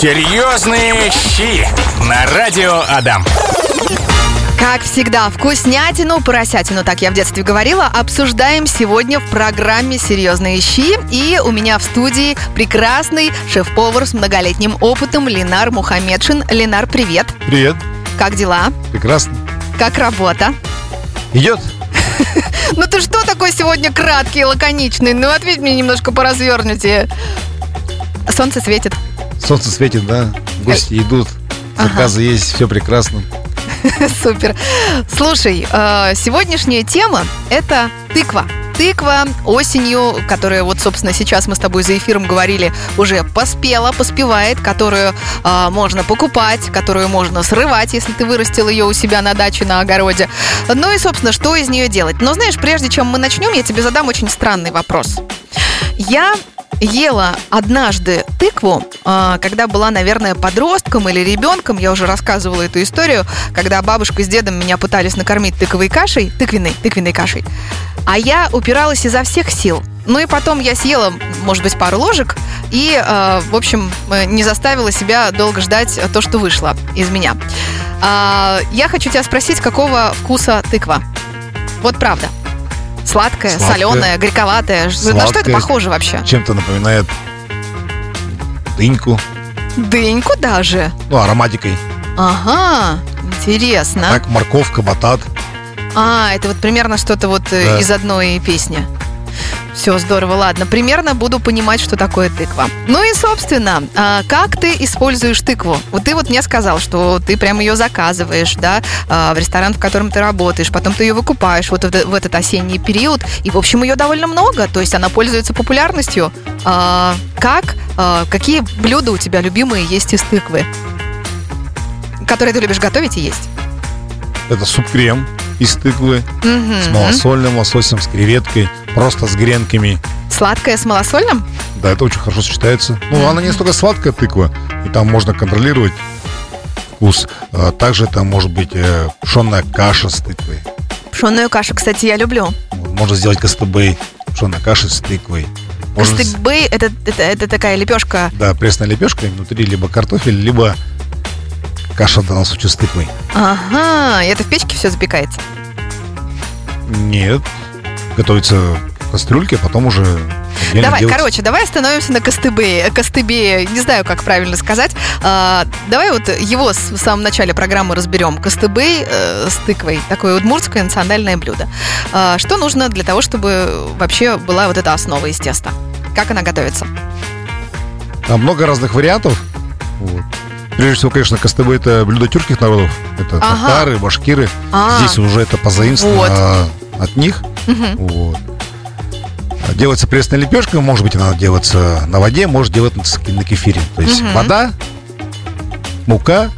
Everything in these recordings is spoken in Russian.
Серьезные щи на радио Адам. Как всегда, вкуснятину, поросятину, так я в детстве говорила, обсуждаем сегодня в программе «Серьезные щи». И у меня в студии прекрасный шеф-повар с многолетним опытом Ленар Мухаммедшин. Ленар, привет. Привет. Как дела? Прекрасно. Как работа? Идет? Ну ты что такой сегодня краткий и лаконичный? Ну ответь мне немножко по развернуте. Солнце светит. Солнце светит, да. Гости идут. Заказы есть, все прекрасно. Супер. Слушай, э, сегодняшняя тема – это тыква. Тыква осенью, которая вот, собственно, сейчас мы с тобой за эфиром говорили, уже поспела, поспевает, которую э, можно покупать, которую можно срывать, если ты вырастил ее у себя на даче, на огороде. Ну и, собственно, что из нее делать? Но знаешь, прежде чем мы начнем, я тебе задам очень странный вопрос. Я ела однажды тыкву, а, когда была, наверное, подростком или ребенком. Я уже рассказывала эту историю, когда бабушка с дедом меня пытались накормить тыковой кашей, тыквенной, тыквенной кашей. А я упиралась изо всех сил. Ну и потом я съела, может быть, пару ложек и, э, в общем, э, не заставила себя долго ждать то, что вышло из меня. А, я хочу тебя спросить, какого вкуса тыква? Вот правда. Сладкая, Сладкая. соленая, горьковатая. На что это похоже вообще? Чем-то напоминает дыньку. Дыньку даже. Ну, ароматикой. Ага, интересно. Так, морковка, батат. А, это вот примерно что-то вот э, Да. из одной песни. Все, здорово, ладно. Примерно буду понимать, что такое тыква. Ну и, собственно, а, как ты используешь тыкву? Вот ты вот мне сказал, что ты прям ее заказываешь, да, а, в ресторан, в котором ты работаешь, потом ты ее выкупаешь вот в это- в этот осенний период, и, в общем, ее довольно много, то есть она пользуется популярностью. А, Как? Какие блюда у тебя любимые есть из тыквы? Которые ты любишь готовить и есть? Это суп-крем из тыквы. Мгм. С малосольным лососем, с креветкой. Просто с гренками. Сладкое с малосольным? Да, это очень хорошо сочетается. Ну, она не столько сладкая тыква. И там можно контролировать вкус. А также там может быть э, пшенная каша с тыквой. Пшенную кашу, кстати, я люблю. Можно сделать кастебей. Пшенная каша с тыквой. Можно это, это, это такая лепешка. Да, пресная лепешка, и внутри либо картофель, либо каша в данном случае с тыквой. Ага, и это в печке все запекается. Нет, готовится в кастрюльке, а потом уже давай, делается. короче, давай остановимся на костыбе. Костыбе, не знаю, как правильно сказать. А, давай вот его с- в самом начале программы разберем. Костыбей э, с тыквой. Такое удмуртское национальное блюдо. А, что нужно для того, чтобы вообще была вот эта основа из теста? Как она готовится? Там много разных вариантов. Вот. Прежде всего, конечно, кастебе это блюдо тюркских народов. Это Ага. татары, башкиры. А, Здесь уже это позаимствовано от них. мгм. Вот. А Делается пресная лепешка, может быть, она делается на воде, может делаться на кефире. То есть Мгм. вода, мука,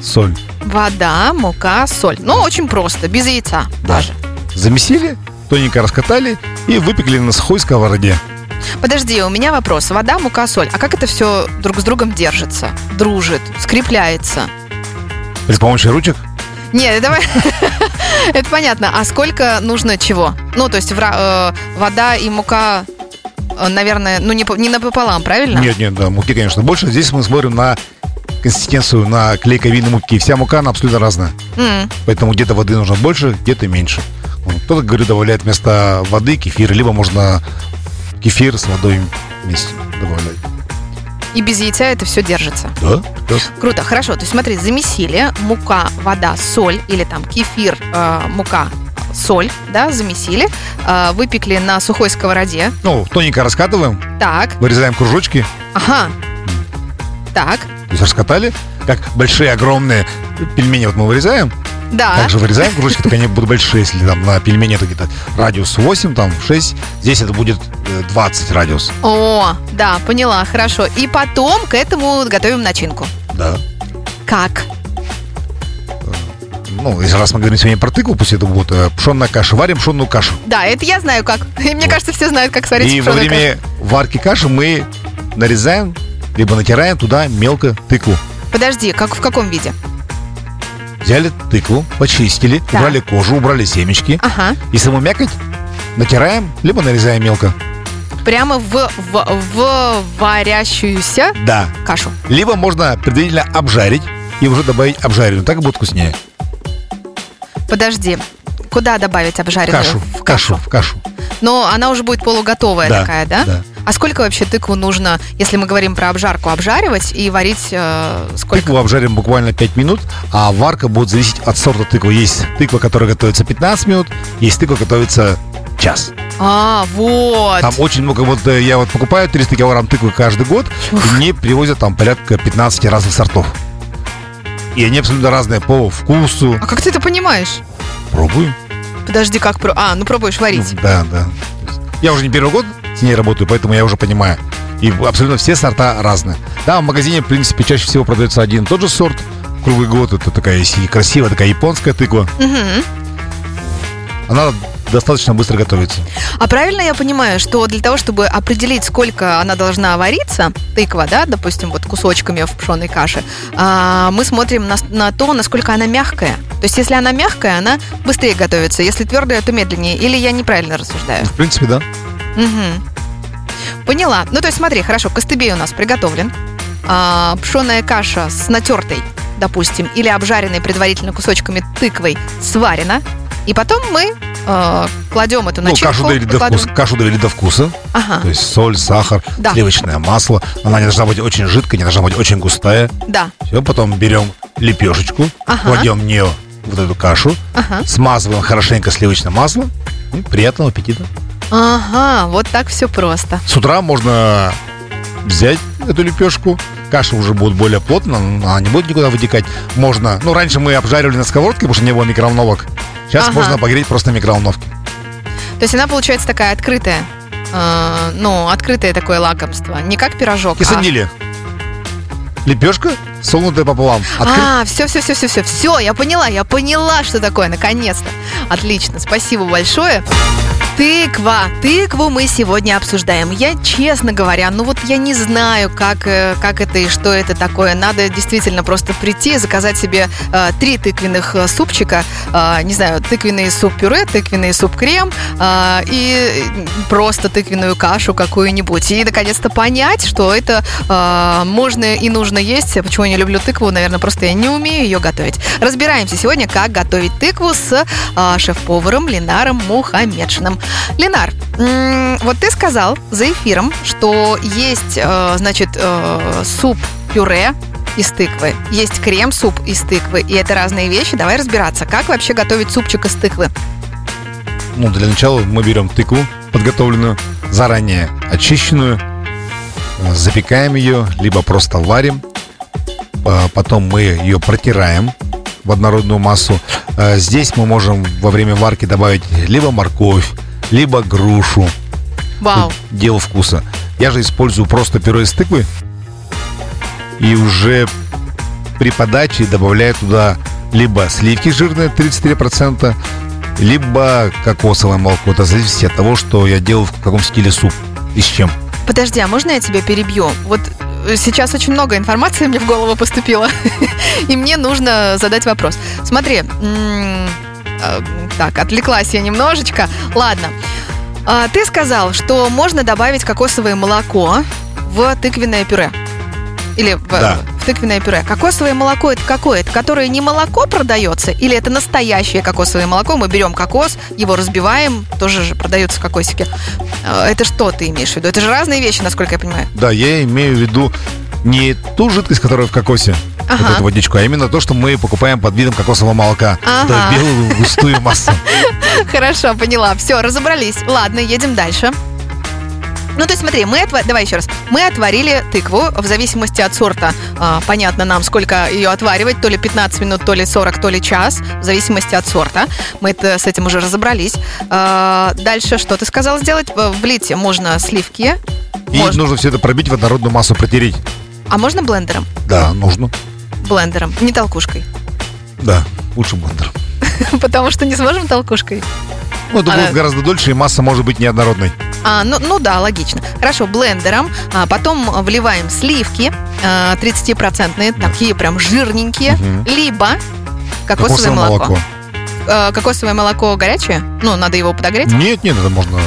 соль. вода, мука, соль. Ну, очень просто, без яйца Да. даже. Замесили, тоненько раскатали и выпекли на сухой сковороде. Подожди, у меня вопрос. Вода, мука, соль. А как это все друг с другом держится, дружит, скрепляется? При помощи ручек Нет, давай. Это понятно. А сколько нужно чего? Ну, то есть э, вода и мука, э, наверное, ну не, не напополам, правильно? Нет, нет, да, муки, конечно, больше. Здесь мы смотрим на консистенцию, на клейковины муки. Вся мука, она абсолютно разная. Поэтому где-то воды нужно больше, где-то меньше. Кто-то, говорю, добавляет вместо воды кефир, либо можно кефир с водой вместе добавлять. И без яйца это все держится. Да, прекрасно. Круто, хорошо. То есть смотри, замесили мука, вода, соль или там кефир, э, мука, соль, да, замесили, э, выпекли на сухой сковороде. Ну, тоненько раскатываем, Так, вырезаем кружочки, ага. Так, то есть раскатали, как большие, огромные пельмени вот мы вырезаем, да. также вырезаем кружочки, только они будут большие, если там на пельмени это где-то радиус 8, там 6, здесь это будет э, 20 радиус. О, да, поняла, хорошо. И потом к этому готовим начинку. Да. Как? Ну, если раз мы говорим сегодня про тыкву, пусть это будет э, пшенная каша. Варим пшенную кашу. Да, это я знаю как. И мне Вот. кажется, все знают, как сварить И во время варки каши мы нарезаем, либо натираем туда мелко тыкву. кашу. Подожди, как в каком виде? Взяли тыкву, почистили, Так. убрали кожу, убрали семечки. Ага. И саму мякоть натираем, либо нарезаем мелко. Прямо в, в, в варящуюся Да. кашу. Либо можно предварительно обжарить и уже добавить обжаренную. Так будет вкуснее. Подожди. Куда добавить обжаренную? Кашу, в кашу, в кашу. Но она уже будет полуготовая Да, такая, да? да. А сколько вообще тыкву нужно, если мы говорим про обжарку, обжаривать и варить э, сколько? Тыкву обжарим буквально 5 минут, а варка будет зависеть от сорта тыквы. Есть тыква, которая готовится 15 минут, есть тыква, готовится час. А, вот. Там очень много, вот э, я вот покупаю 300 килограмм тыквы каждый год, и мне привозят там порядка 15 разных сортов. И они абсолютно разные по вкусу. А как ты это понимаешь? Пробую. Подожди, как про... А, ну пробуешь варить. Да, да. Я уже не первый год с ней работаю, поэтому я уже понимаю. И абсолютно все сорта разные. Да, в магазине, в принципе, чаще всего продается один и тот же сорт. Круглый год это такая красивая, такая японская тыква. Мгм. Она достаточно быстро готовится. А правильно я понимаю, что для того, чтобы определить, сколько она должна вариться, тыква, да, допустим, вот кусочками в пшеной каше, а, мы смотрим на, на то, насколько она мягкая. То есть, если она мягкая, она быстрее готовится. Если твердая, то медленнее. Или я неправильно рассуждаю? В принципе, да. Мгм. Поняла. Ну, то есть, смотри, хорошо, костыбей у нас приготовлен. А, пшеная каша с натертой, допустим, или обжаренной предварительно кусочками тыквой сварена. И потом мы э, кладем эту Ну, начинку. кашу довели до кладем- вкуса. Кашу довели до вкуса. Ага, То есть соль, сахар, Да. сливочное масло. Она не должна быть очень жидкая, не должна быть очень густая. да. Все, потом берем лепешечку, Ага. кладем в нее вот эту кашу, Ага. смазываем хорошенько сливочным маслом. И приятного аппетита. Ага, вот так все просто. С утра можно взять эту лепешку. Каша уже будет более плотно, она не будет никуда вытекать. Можно, ну, раньше мы обжаривали на сковородке, потому что не было микроволновок. Сейчас Ага. можно погреть просто на микроволновке. То есть она получается такая открытая. э, ну, открытое такое лакомство. Не как пирожок. а- Кисандили. Лепешка, согнутая пополам. Откры- А, все, все, все, все, все, все, я поняла, я поняла, что такое, наконец-то. Отлично, спасибо большое. Тыква. Тыкву мы сегодня обсуждаем. Я, честно говоря, ну вот я не знаю, как, э, как это и что это такое. Надо действительно просто прийти, заказать себе э, три тыквенных э, супчика. Э, не знаю, тыквенный суп-пюре, тыквенный суп-крем э, и просто тыквенную кашу какую-нибудь. И, наконец-то, понять, что это э, можно и нужно есть. Почему я не люблю тыкву? Наверное, просто я не умею ее готовить. Разбираемся сегодня, как готовить тыкву с э, шеф-поваром Ленаром Мухаммедшиным. Ленар, вот ты сказал за эфиром, что есть, э, значит, э, суп-пюре из тыквы, есть крем-суп из тыквы, и это разные вещи. Давай разбираться, как вообще готовить супчик из тыквы. Ну, для начала мы берем тыкву подготовленную, заранее очищенную, запекаем ее, либо просто варим. Э, Потом мы ее протираем в однородную массу. Здесь мы можем во время варки добавить либо морковь, либо грушу. Вау. Тут дело вкуса. Я же использую просто пюре из тыквы. И уже при подаче добавляю туда либо сливки жирные 33%, либо кокосовое молоко. Это зависит от того, что я делаю в каком стиле суп и с чем. Подожди, а можно я тебя перебью? Вот э, сейчас очень много информации мне в голову поступило, и мне нужно задать вопрос. Смотри, так, отвлеклась я немножечко. Ладно, А, ты сказал, что можно добавить кокосовое молоко в тыквенное пюре. Или в, Да. в тыквенное пюре. Кокосовое молоко это какое? Это которое не молоко продается? Или это настоящее кокосовое молоко? Мы берем кокос, его разбиваем, тоже же продаются кокосики. Э, Это что ты имеешь в виду? Это же разные вещи, насколько я понимаю. Да, я имею в виду не ту жидкость, которая в кокосе, вот Ага. эту водичку, а именно то, что мы покупаем под видом кокосового молока. Ага. Да, белую густую массу. Хорошо, поняла. Все, разобрались. Ладно, едем дальше. Ну, то есть смотри, мы отва- давай еще раз. Мы отварили тыкву в зависимости от сорта. а, понятно нам, сколько ее отваривать, то ли 15 минут, то ли 40, то ли час, в зависимости от сорта. Мы это, с этим уже разобрались. А, дальше что ты сказал сделать? Влить можно сливки. И Можно. нужно все это пробить в однородную массу, протереть. А можно блендером? Да, нужно. Блендером, не толкушкой. Да, лучше блендер. Потому что не сможем толкушкой. Ну, это Она- будет гораздо дольше, и масса может быть неоднородной. А, ну, ну да, логично. Хорошо, блендером. А, потом вливаем сливки а, 30-процентные, такие прям жирненькие. Либо кокосовое, Кокосовое молоко. молоко. А, кокосовое молоко горячее? Ну, надо его подогреть. Нет, нет, это можно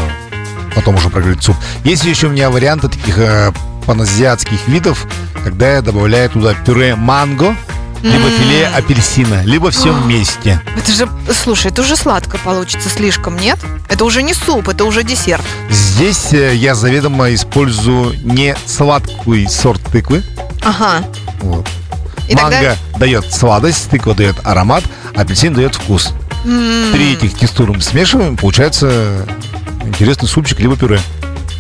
потом уже прогреть суп. Есть еще у меня варианты таких э, паназиатских видов, когда я добавляю туда пюре манго, либо филе апельсина, либо все вместе. Это же, слушай, это уже сладко получится слишком, нет? Это уже не суп, это уже десерт. Здесь э, я заведомо использую не сладкий сорт тыквы. Ага. Вот. И Манго тогда- дает сладость, тыква дает аромат, апельсин дает вкус. Три этих текстуры мы смешиваем, получается интересный супчик либо пюре.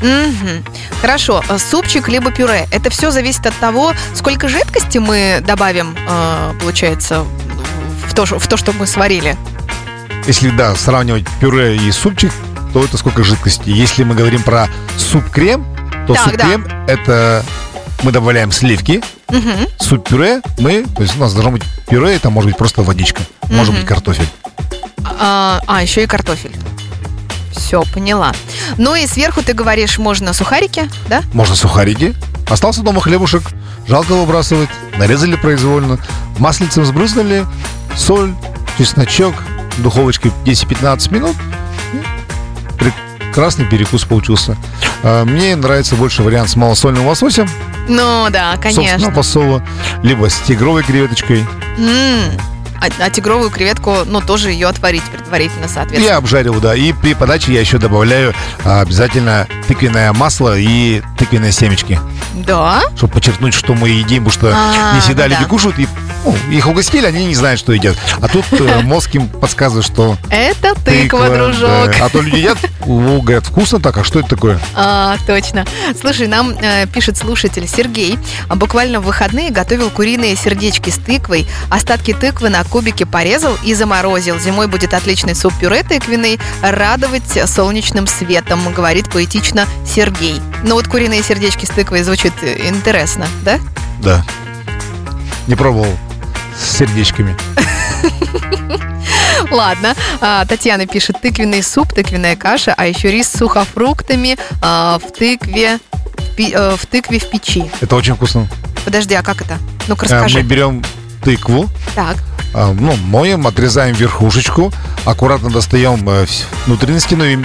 Мгм. Хорошо, э, супчик либо пюре. Это все зависит от того, сколько жидкости мы добавим, э, получается, в то, что- в то, что мы сварили. Если, да, сравнивать пюре и супчик, то это сколько жидкости. Если мы говорим про суп-крем, то Так, суп-крем это мы добавляем сливки, Мгм. суп-пюре мы, то есть у нас должно быть пюре, это может быть просто водичка, может Мгм. быть картофель. А, а, еще и картофель. Все, поняла. Ну и сверху ты говоришь, можно сухарики, да? Можно сухарики. Остался дома хлебушек, жалко выбрасывать, нарезали произвольно, маслицем сбрызнули, соль, чесночок, духовочкой 10-15 минут. Прекрасный перекус получился. А, Мне нравится больше вариант с малосольным лососем, Ну да, собственно, конечно. посола, либо с тигровой креветочкой. М. А, а тигровую креветку, ну, тоже ее отварить предварительно, соответственно. Я обжарил, да. И при подаче я еще добавляю а, обязательно тыквенное масло и тыквенные семечки. Да? чтобы подчеркнуть, что мы едим, потому что А, не всегда ну люди да. кушают, и ну, их угостили, они не знают, что едят. А тут э, мозг им подсказывает, что Это тыква, дружок. да. А то люди едят, говорят, вкусно так, а что это такое? А, точно. Слушай, нам э, пишет слушатель Сергей. Буквально в выходные готовил куриные сердечки с тыквой. Остатки тыквы на кубики порезал и заморозил. Зимой будет отличный суп-пюре тыквенный. Радовать солнечным светом, говорит поэтично Сергей. Ну вот куриные сердечки с тыквой звучит э, интересно, да? Да. Не пробовал с сердечками. Ладно. А, Татьяна пишет тыквенный суп, тыквенная каша, а еще рис с сухофруктами а, в тыкве в э, в тыкве в печи. Это очень вкусно. Подожди, а как это? Ну-ка А, расскажи. Мы берем тыкву, Так. А, ну, моем, отрезаем верхушечку, аккуратно достаем э, внутренности, ну, и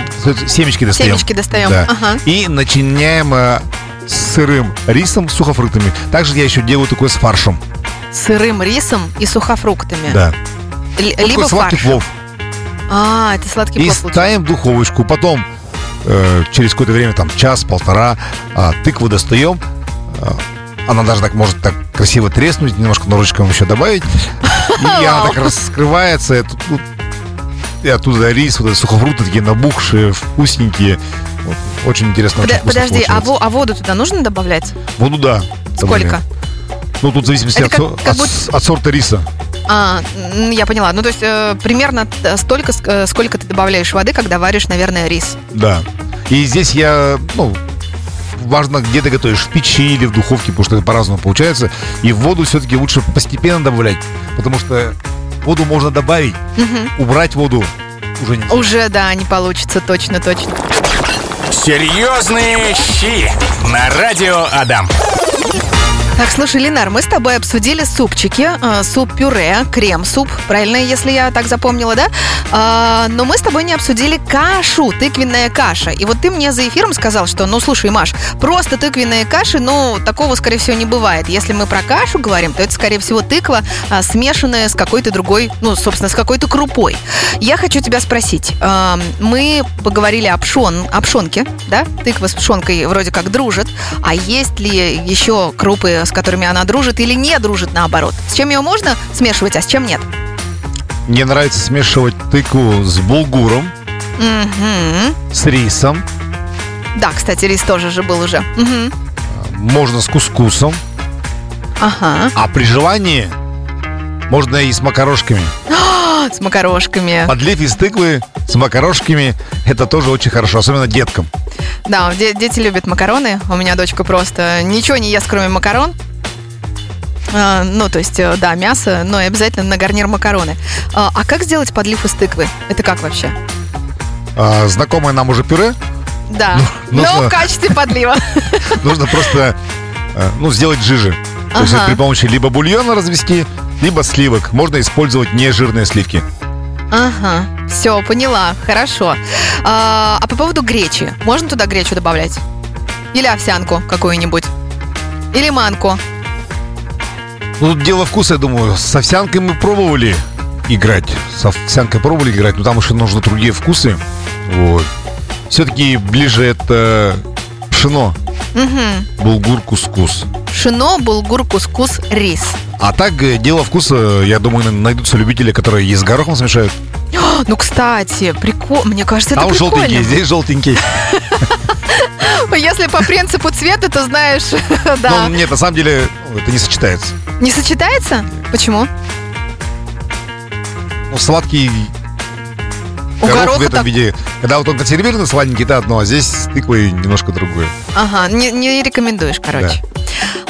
семечки достаем. Семечки достаем. Да. Ага. И начиняем э, сырым рисом с сухофруктами. Также я еще делаю такое с фаршем. Сырым рисом и сухофруктами. Да. Л- Ну, Либо сладкий фарш. плов. А, это сладкий И плов получается. ставим в духовочку. Потом э, через какое-то время, там час-полтора, а, тыкву достаем. А, она даже так может так красиво треснуть, немножко ножичком еще добавить. И она так раскрывается. И, тут- и оттуда рис, вот эти сухофрукты такие набухшие, вкусненькие. Вот, очень интересно, очень Подо- вкусно Подожди, а, во- а воду туда нужно добавлять? Воду, да. Сколько? Ну, тут в зависимости Это от, как- от будто- от сорта риса. А, я поняла. Ну, то есть э, примерно столько, э, сколько ты добавляешь воды, когда варишь, наверное, рис. Да. И здесь я, ну, важно, где ты готовишь, в печи или в духовке, потому что это по-разному получается. И в воду все-таки лучше постепенно добавлять, потому что воду можно добавить, убрать воду уже нельзя. Уже, да, не получится, точно, точно. Серьезные щи на радио Адам. Так, слушай, Ленар, мы с тобой обсудили супчики, э, суп-пюре, крем-суп, правильно, если я так запомнила, да? А, но мы с тобой не обсудили кашу, тыквенная каша. И вот ты мне за эфиром сказал, что, ну, слушай, Маш, просто тыквенные каши, ну, такого, скорее всего, не бывает. Если мы про кашу говорим, то это, скорее всего, тыква, а, смешанная с какой-то другой, ну, собственно, с какой-то крупой. Я хочу тебя спросить. а, мы поговорили о, пшон, о пшонке, да? Тыква с пшенкой вроде как дружит. А есть ли еще крупы, с которыми она дружит или не дружит наоборот? С чем ее можно смешивать, а с чем нет? Мне нравится смешивать тыкву с булгуром, Мгм. с рисом, Да, кстати, рис тоже же был уже. Мгм. можно с кускусом, Ага. а при желании можно и с макарошками. А, С макарошками. Подлив из тыквы с макарошками, это тоже очень хорошо, особенно деткам. Да, де- дети любят макароны. У меня дочка просто ничего не ест, кроме макарон. А, ну, то есть, э, да, мясо, но и обязательно на гарнир макароны. А, а как сделать подлив из тыквы? Это как вообще? А, знакомое нам уже пюре, Да, Ну, но нужно- в качестве подлива. Нужно просто э, ну, сделать жиже. То есть это при помощи либо бульона развести, либо сливок. Можно использовать нежирные сливки. Ага. Все, поняла, хорошо. А, а по поводу гречи, можно туда гречу добавлять? Или овсянку какую-нибудь? Или манку? Ну, тут дело вкуса, я думаю. С овсянкой мы пробовали играть. С овсянкой пробовали играть, но там еще нужны другие вкусы. Вот. Все-таки ближе это пшено, Угу. булгур, кускус. Шино, булгур, кускус, рис. А так, э, дело вкуса, я думаю, найдутся любители, которые и с горохом смешают. Ну, кстати, прикол. Мне кажется, это Там прикольно. желтенький, здесь желтенький. Если по принципу цвета, то знаешь, да. Но нет, на самом деле, это не сочетается. Не сочетается? Почему? Ну, сладкий У горох гороха в этом так- виде. Когда вот он консервированный, сладенький, это одно, а здесь с тыквой немножко другое. Ага, не, не рекомендуешь, короче.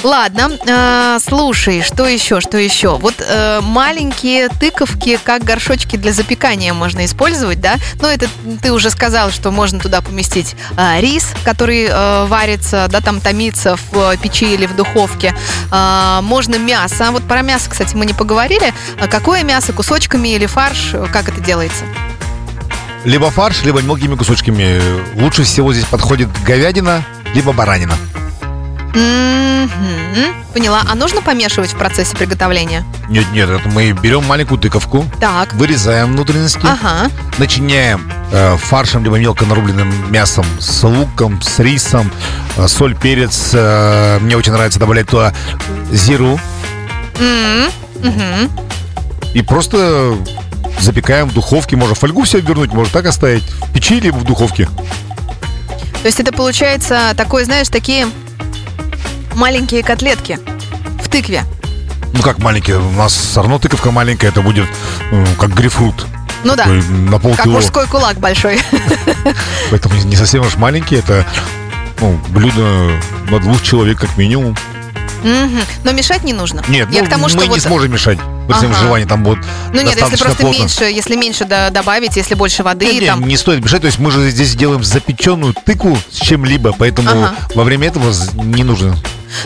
Ладно, э, слушай, что еще, что еще? Вот э, маленькие тыковки, как горшочки для запекания можно использовать, да? Ну, это ты уже сказал, что можно туда поместить э, рис, который э, варится, да, там томится в э, печи или в духовке. Э, можно мясо. Вот про мясо, кстати, мы не поговорили. Какое мясо, кусочками или фарш? Как это делается? Либо фарш, либо мелкими кусочками. Лучше всего здесь подходит говядина, либо баранина. Мгм. Поняла. А нужно помешивать в процессе приготовления? Нет, нет, это мы берем маленькую тыковку, Так. вырезаем внутренности, Ага. начиняем э, фаршем, либо мелко нарубленным мясом с луком, с рисом, э, соль, перец. э, мне очень нравится добавлять туда зиру. Мгм. И просто запекаем в духовке. Можно фольгу все обернуть, можно так оставить. В печи, либо в духовке. То есть это получается такое, знаешь, такие маленькие котлетки в тыкве. Ну как маленькие, у нас все равно тыковка маленькая, это будет э, как грейпфрут. Ну да. На Как полкило. мужской кулак большой. Поэтому не совсем уж маленький, это ну, блюдо на двух человек как минимум. Но мешать не нужно. Нет, Я ну, к тому, что мы не вот- сможем мешать. При всем Ага. желании там будет Ну нет, если просто плотно. меньше, если меньше да- добавить, если больше воды, Не, не, там. не стоит мешать, то есть мы же здесь делаем запеченную тыкву с чем-либо, поэтому Ага. во время этого не нужно.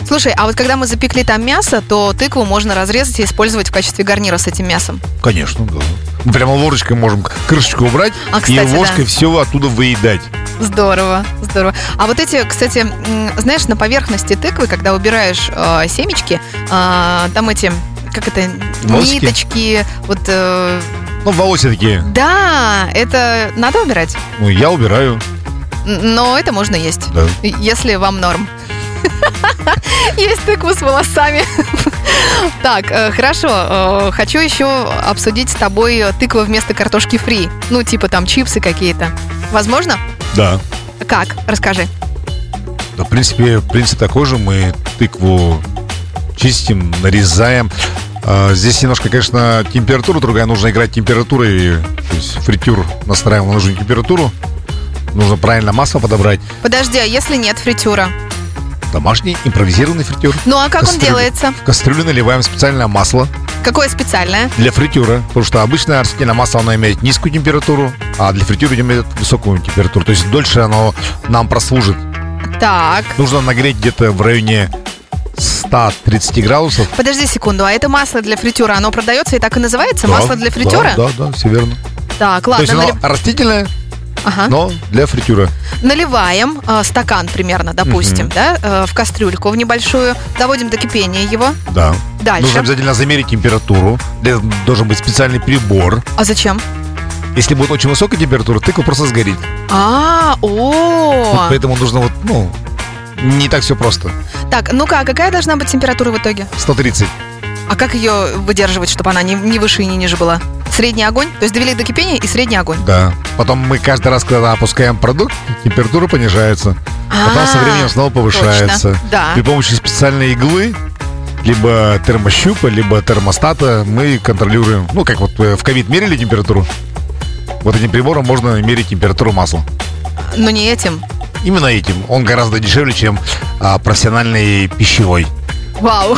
Слушай, а вот когда мы запекли там мясо, то тыкву можно разрезать и использовать в качестве гарнира с этим мясом. Конечно, да. Мы прямо ложечкой можем крышечку убрать А, и кстати, ложкой да. все оттуда выедать. Здорово, здорово. А вот эти, кстати, знаешь, на поверхности тыквы, когда убираешь э, семечки, э, там эти, как это, Волосики? ниточки, вот... э, Ну, волосы такие. да, это надо убирать, Ну, я убираю, но это можно есть, да. если вам норм. Есть тыкву с волосами. Так, э, хорошо. э, Хочу еще обсудить с тобой тыкву вместо картошки фри. Ну, типа там чипсы какие-то. Возможно? Да. Как? Расскажи. Да, в принципе, принцип такой же. Мы тыкву чистим, нарезаем. А, Здесь немножко, конечно, температура другая. Нужно играть температурой. То есть фритюр настраиваем на нужную температуру. Нужно правильно масло подобрать. Подожди, а если нет фритюра? Домашний импровизированный фритюр. Ну а как он Кастрюлю. делается? В кастрюлю наливаем специальное масло Какое специальное? для фритюра. Потому что обычное растительное масло, оно имеет низкую температуру, а для фритюра имеет высокую температуру. То есть дольше оно нам прослужит. Так. Нужно нагреть где-то в районе 130 градусов. Подожди секунду, а это масло для фритюра, оно продается и так и называется? Да, масло для фритюра? Да, да, да, все верно. Так, То ладно, есть оно налив- растительное, Ага. но для фритюра. наливаем э, стакан примерно, допустим, да, э, в кастрюльку в небольшую, доводим до кипения его. Да. Дальше. Нужно обязательно замерить температуру. Для этого должен быть специальный прибор. А зачем? Если будет очень высокая температура, тыква просто сгорит. А, Вот о. поэтому нужно вот, ну, не так все просто. Так, ну-ка, а какая должна быть температура в итоге? 130. А как ее выдерживать, чтобы она не, не выше и не ниже была? Средний огонь? То есть довели до кипения и средний огонь. Да. Потом мы каждый раз, когда опускаем продукт, температура понижается. Потом со А, временем снова повышается. да. При помощи специальной иглы, либо термощупа, либо термостата мы контролируем. Ну, как вот э, в ковид мерили температуру. Вот этим прибором можно мерить температуру масла. Но не этим. Именно этим. Он гораздо дешевле, чем а, профессиональный пищевой. Вау,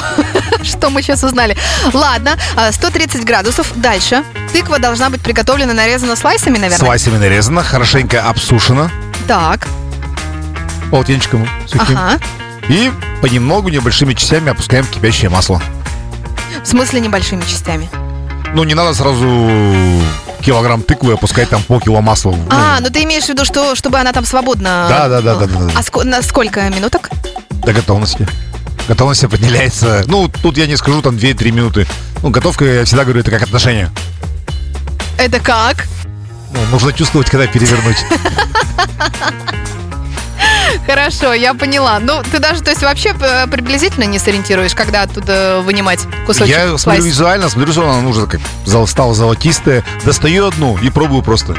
что мы сейчас узнали. Ладно, а, 130 градусов. Дальше. Тыква должна быть приготовлена, нарезана слайсами, наверное? Слайсами нарезано, хорошенько обсушено Так, полотенчиком сухим. ага. И понемногу, небольшими частями опускаем в кипящее масло. В смысле небольшими частями? Ну, не надо сразу килограмм тыквы, опускать там полкило масла. А, ну ты имеешь в виду, что чтобы она там свободно... Да, да, да, да, да, да. А ско- на сколько минуток? До готовности. Готовность определяется. Ну, тут я не скажу, там 2-3 минуты. Ну, готовка, я всегда говорю, это как отношение. Это как? Ну, нужно чувствовать, когда перевернуть. Хорошо, я поняла. Ну, ты даже, то есть, вообще э, приблизительно не сориентируешь, когда оттуда вынимать кусочек? Я смотрю визуально, смотрю, что она нужно как стала золотистая. Достаю одну и пробую просто.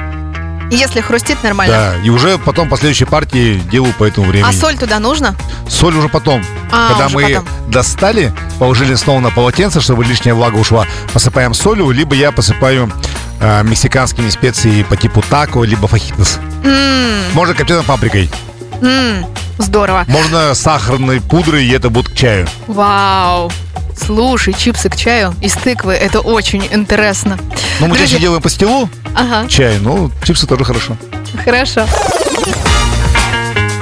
Если хрустит нормально. Да, и уже потом последующей партии делаю по этому времени. А соль туда нужно? Соль уже потом. А, Когда уже мы потом. достали, положили снова на полотенце, чтобы лишняя влага ушла, посыпаем солью, либо я посыпаю э, мексиканскими специями по типу тако, либо фахитос. М, Можно копченой паприкой, м, Здорово. можно сахарной пудрой, и это будет к чаю. Вау. Слушай, чипсы к чаю из тыквы, это очень интересно. Ну, мы Друзья- чаще делаем пастилу, Ага, чай, ну, чипсы тоже хорошо. хорошо.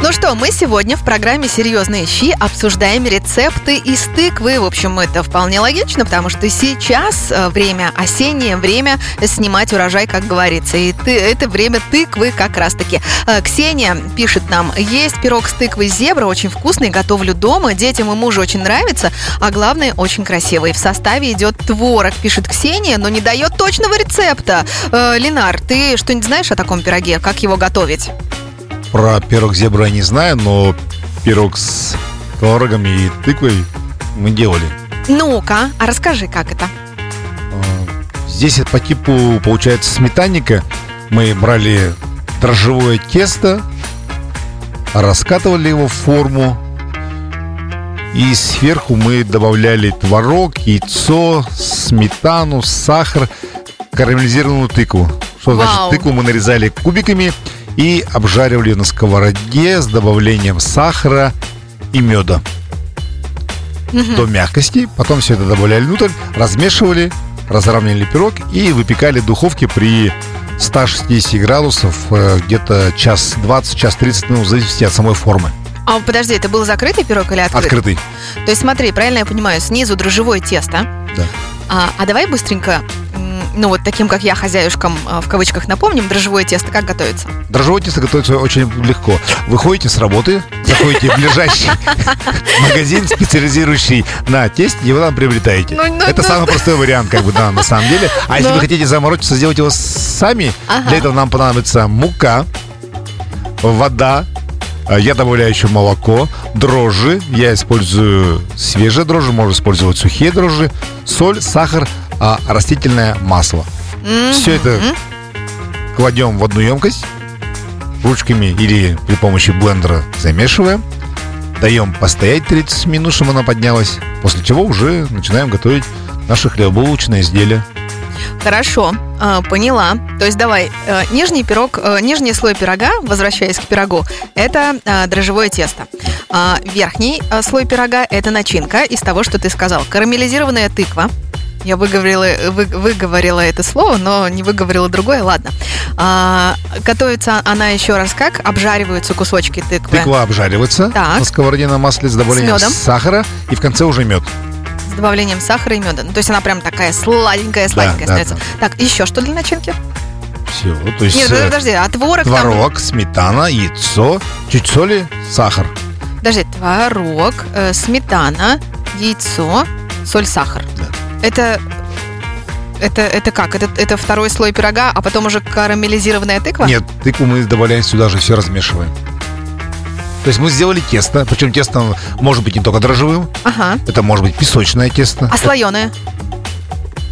Ну что, мы сегодня в программе «Серьезные щи» обсуждаем рецепты из тыквы. В общем, это вполне логично, потому что сейчас э, время осеннее, время снимать урожай, как говорится. И ты, это время тыквы как раз-таки. Э, Ксения пишет нам, есть пирог с тыквой зебра, очень вкусный, готовлю дома, детям и мужу очень нравится, а главное, очень красивый. В составе идет творог, пишет Ксения, но не дает точного рецепта. Э, Ленар, ты что-нибудь знаешь о таком пироге? Как его готовить? Про пирог зебра я не знаю, но пирог с творогом и тыквой мы делали. Ну-ка, а расскажи, как это? А, Здесь по типу, получается, сметанника. Мы брали дрожжевое тесто, раскатывали его в форму, и сверху мы добавляли творог, яйцо, сметану, сахар, карамелизированную тыкву. Что Вау. значит тыкву мы нарезали кубиками и обжаривали на сковороде с добавлением сахара и меда до мягкости. Потом все это добавляли внутрь, размешивали, разравнивали пирог и выпекали в духовке при 160 градусов э, где-то час 20, час 30 минут, в зависимости от самой формы. А подожди, это был закрытый пирог или открытый? Открытый. То есть смотри, правильно я понимаю, снизу дрожжевое тесто. Да. А, а давай быстренько, ну вот таким, как я, хозяюшкам, а, в кавычках, напомним, дрожжевое тесто как готовится? Дрожжевое тесто готовится очень легко. Выходите с работы, заходите в ближайший магазин, специализирующий на тесте, вы там приобретаете. Ну, ну, Это ну. самый простой вариант, как бы, да, на самом деле. А если вы хотите заморочиться, сделать его сами, для этого нам понадобится мука, вода, а я добавляю еще молоко, дрожжи. Я использую свежие дрожжи, можно использовать сухие дрожжи, соль, сахар, а, растительное масло. Все это кладем в одну емкость, ручками или при помощи блендера замешиваем, даем постоять 30 минут, чтобы она поднялась, после чего уже начинаем готовить наше хлебобулочное изделие. Хорошо, а, поняла. То есть давай, э, нижний пирог, э, нижний слой пирога, возвращаясь к пирогу, это э, дрожжевое тесто. А верхний э, слой пирога это начинка из того, что ты сказал. Карамелизированная тыква. Я выговорила, вы- выговорила это слово, но не выговорила другое. Ладно. А, готовится она еще раз как? Обжариваются кусочки тыквы. Тыква обжаривается Так. на сковороде на масле с добавлением медом. сахара, и в конце уже мед. С добавлением сахара и меда. Ну, то есть она прям такая сладенькая, сладенькая да, становится. Так, еще что для начинки? Все, то есть Нет, э, подожди, а творог, там- творог, сметана, яйцо, чуть соли, сахар. Подожди, творог, э, сметана, яйцо, соль, сахар. Это, это, это как? Это, это второй слой пирога, а потом уже карамелизированная тыква? Нет, тыкву мы добавляем сюда же, все размешиваем. То есть мы сделали тесто, причем тесто может быть не только дрожжевым, Ага. это может быть песочное тесто. А слоеное?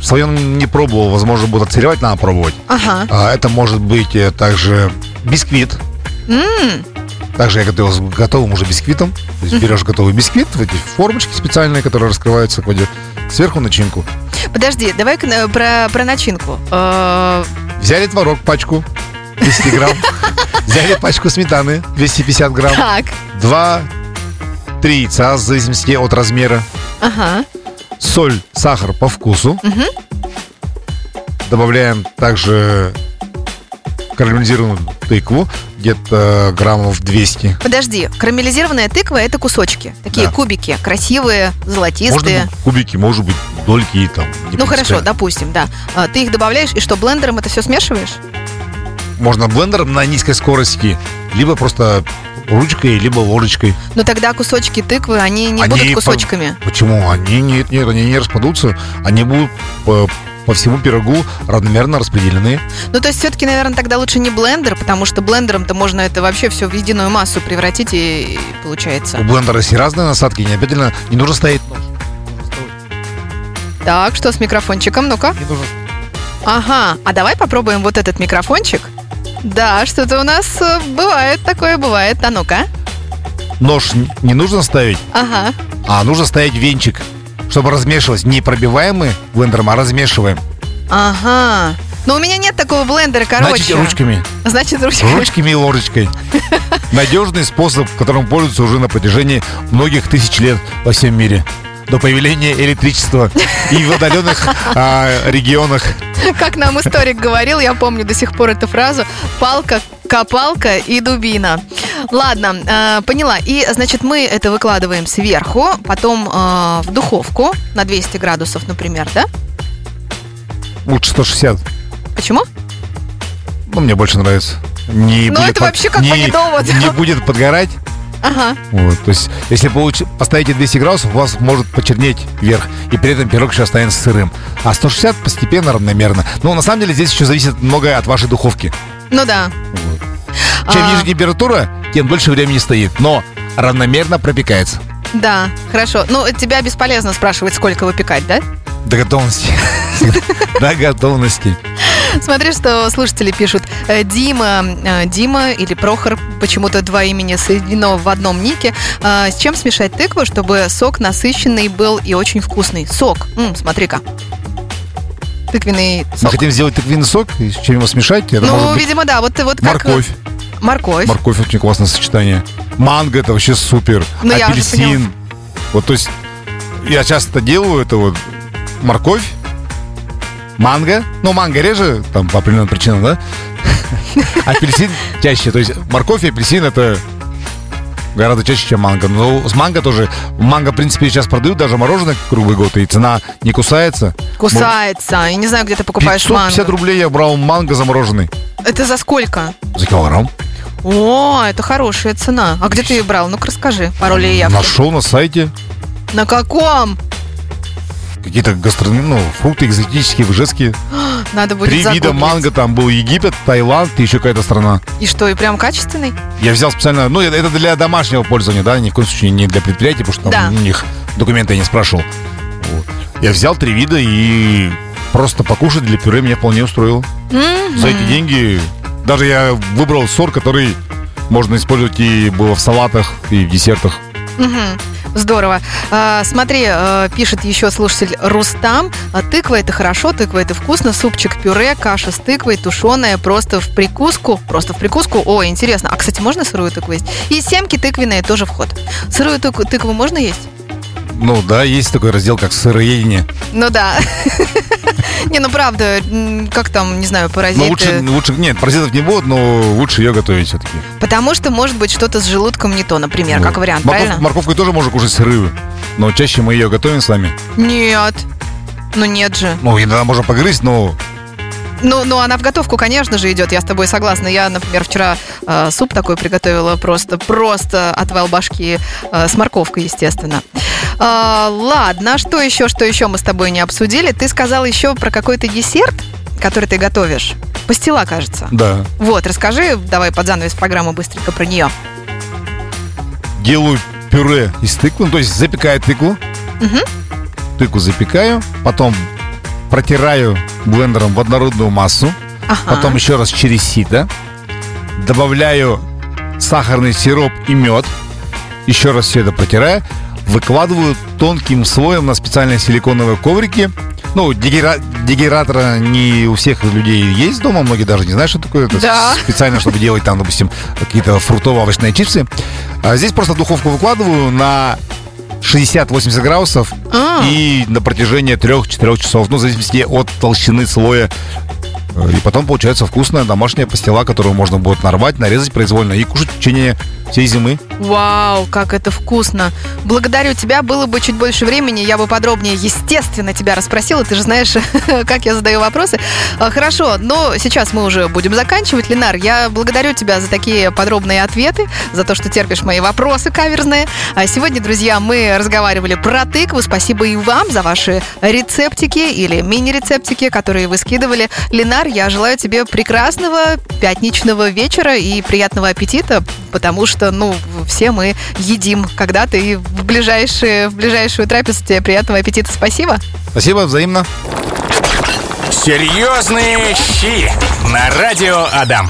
Слоеным не пробовал, возможно, будет отсыревать, надо пробовать. Ага. А это может быть э, также бисквит. М, Также я готовил с готовым уже бисквитом. То есть берешь готовый бисквит в эти формочки специальные, которые раскрываются, кладешь сверху начинку. Подожди, давай-ка э, про, про начинку. Э, Взяли творог, пачку, 200 грамм. Взяли пачку сметаны, 250 грамм. так, Два, три яйца, в зависимости от размера. ага. Соль, сахар по вкусу. Добавляем также карамелизированную тыкву, где-то граммов 200. Подожди, карамелизированная тыква это кусочки. Такие Да. кубики, красивые, Можно золотистые. быть кубики, может быть дольки и там. Ну хорошо, допустим, да. А, Ты их добавляешь, и что, блендером это все смешиваешь? Можно блендером на низкой скорости, либо просто ручкой, либо ложечкой. Но тогда кусочки тыквы, они не Они будут по- кусочками. Почему? Они нет, нет, они не распадутся, они будут по, по всему пирогу равномерно распределены. Ну, то есть, все-таки, наверное, тогда лучше не блендер, потому что блендером-то можно это вообще все в единую массу превратить, и, и У получается. блендера есть разные насадки, не обязательно, не нужно нож. Так, что с микрофончиком? Ну-ка. Не нужно Ага, а давай попробуем вот этот микрофончик. Да, что-то у нас э, бывает, такое бывает. А ну-ка. Нож не нужно ставить, Ага. а нужно ставить венчик, чтобы размешивалось. Не пробиваемый блендером, а размешиваем. Ага. Но у меня нет такого блендера, короче. Значит, ручками. Значит, ручками. Ручками и ложечкой. Надежный способ, которым пользуются уже на протяжении многих тысяч лет во всем мире. До появления электричества и в отдаленных а, регионах. Как нам историк говорил, я помню до сих пор эту фразу. Палка, копалка и дубина. Ладно, э, поняла. И, значит, мы это выкладываем сверху, потом э, в духовку на 200 градусов, например, да? Лучше 160. Почему? Ну, мне больше нравится. Не Ну, будет это под- вообще как не, по доводу. Не будет подгорать. Ага. Вот, то есть, если получ- поставите 200 градусов, у вас может почернеть вверх, и при этом пирог еще останется сырым. А 160 постепенно, равномерно. Но на самом деле здесь еще зависит многое от вашей духовки. Ну да. Чем А. ниже температура, тем дольше времени стоит. Но равномерно пропекается. Да, хорошо. Ну, тебя бесполезно спрашивать, сколько выпекать, да? До готовности. До готовности. Смотри, что слушатели пишут. Э, Дима, э, Дима или Прохор, почему-то два имени соединено в одном нике. А, С чем смешать тыкву, чтобы сок насыщенный был и очень вкусный? Сок. Смотри-ка. Тыквенный Мы сок. хотим сделать тыквенный сок, и с чем его смешать? Это Ну, видимо, да. Вот вот как... морковь. Морковь. Морковь очень классное сочетание. Манго это вообще супер. Ну, я Апельсин. Вот, то есть, я часто делаю это вот морковь, манго. Ну, манго реже, там, по определенным причинам, да? Апельсин чаще. То есть, морковь и апельсин это гораздо чаще, чем манго. Но с манго тоже. Манго, в принципе, сейчас продают даже мороженое круглый год, и цена не кусается. Кусается. Я не знаю, где ты покупаешь 550 манго. рублей я брал манго замороженный. Это за сколько? За килограмм. О, это хорошая цена. А где ты ее брал? Ну-ка расскажи. Пароль и явки. Нашел на сайте. На каком? Какие-то гастрономи, ну, фрукты экзотические, выжетские. Надо будет Три вида загуглить. манго, там был Египет, Таиланд и еще какая-то страна. И что, и прям качественный? Я взял специально, ну, это для домашнего пользования, да, ни в коем случае не для предприятия, потому что там Да. у них документы я не спрашивал. Вот. Я взял три вида и просто покушать для пюре меня вполне устроило. Мгм. За эти деньги даже я выбрал сорт, который можно использовать и было в салатах, и в десертах. Мгм. Здорово. А, смотри, э, пишет еще слушатель Рустам. А, Тыква это хорошо, тыква это вкусно. Супчик пюре, каша с тыквой, тушеная, просто в прикуску. Просто в прикуску. О, интересно. А, кстати, можно сырую тыкву есть? И семки тыквенные тоже вход. Сырую тык- тыкву можно есть? Ну да, есть такой раздел, как сыроедение. Ну да. Не, ну правда, как там, не знаю, паразиты. лучше, лучше, нет, паразитов не будет, но лучше ее готовить все-таки. Потому что может быть что-то с желудком не то, например, как вариант, правильно? Морковку тоже можно кушать сырую, но чаще мы ее готовим с вами. Нет. Ну нет же. Ну, иногда можно погрызть, но Ну, ну, она в готовку, конечно же, идет, я с тобой согласна. Я, например, вчера э, суп такой приготовила, просто, просто отвал башки э, с морковкой, естественно. А, ладно, что еще, что еще мы с тобой не обсудили? Ты сказал еще про какой-то десерт, который ты готовишь. Пастила, кажется. да, Вот, расскажи, давай под занавес программы быстренько про нее. делаю пюре из тыквы, ну, то есть запекаю тыкву, Мгм. тыкву запекаю, потом протираю блендером в однородную массу, Ага. потом еще раз через сито, добавляю сахарный сироп и мед, еще раз все это протираю, выкладываю тонким слоем на специальные силиконовые коврики. Ну, дегера- дегератора не у всех людей есть дома, многие даже не знают, что такое. Это Да. специально, чтобы делать там, допустим, какие-то фруктово-овощные чипсы. А здесь просто духовку выкладываю на 60-80 градусов А. и на протяжении 3-4 часов, ну, в зависимости от толщины слоя. Э, И потом получается вкусная домашняя пастила, которую можно будет нарвать, нарезать произвольно и кушать в течение всей зимы. Вау, как это вкусно. Благодарю тебя. Было бы чуть больше времени, я бы подробнее, естественно, тебя расспросила. Ты же знаешь, как я задаю вопросы. А, Хорошо, но сейчас мы уже будем заканчивать. Ленар, я благодарю тебя за такие подробные ответы, за то, что терпишь мои вопросы каверзные. А сегодня, друзья, мы разговаривали про тыкву. Спасибо и вам за ваши рецептики или мини-рецептики, которые вы скидывали. Ленар, я желаю тебе прекрасного пятничного вечера и приятного аппетита, потому что, ну, все мы едим когда-то и в, ближайшие, в ближайшую трапезу тебе приятного аппетита. Спасибо. Спасибо, взаимно. Серьезные щи на радио Адам.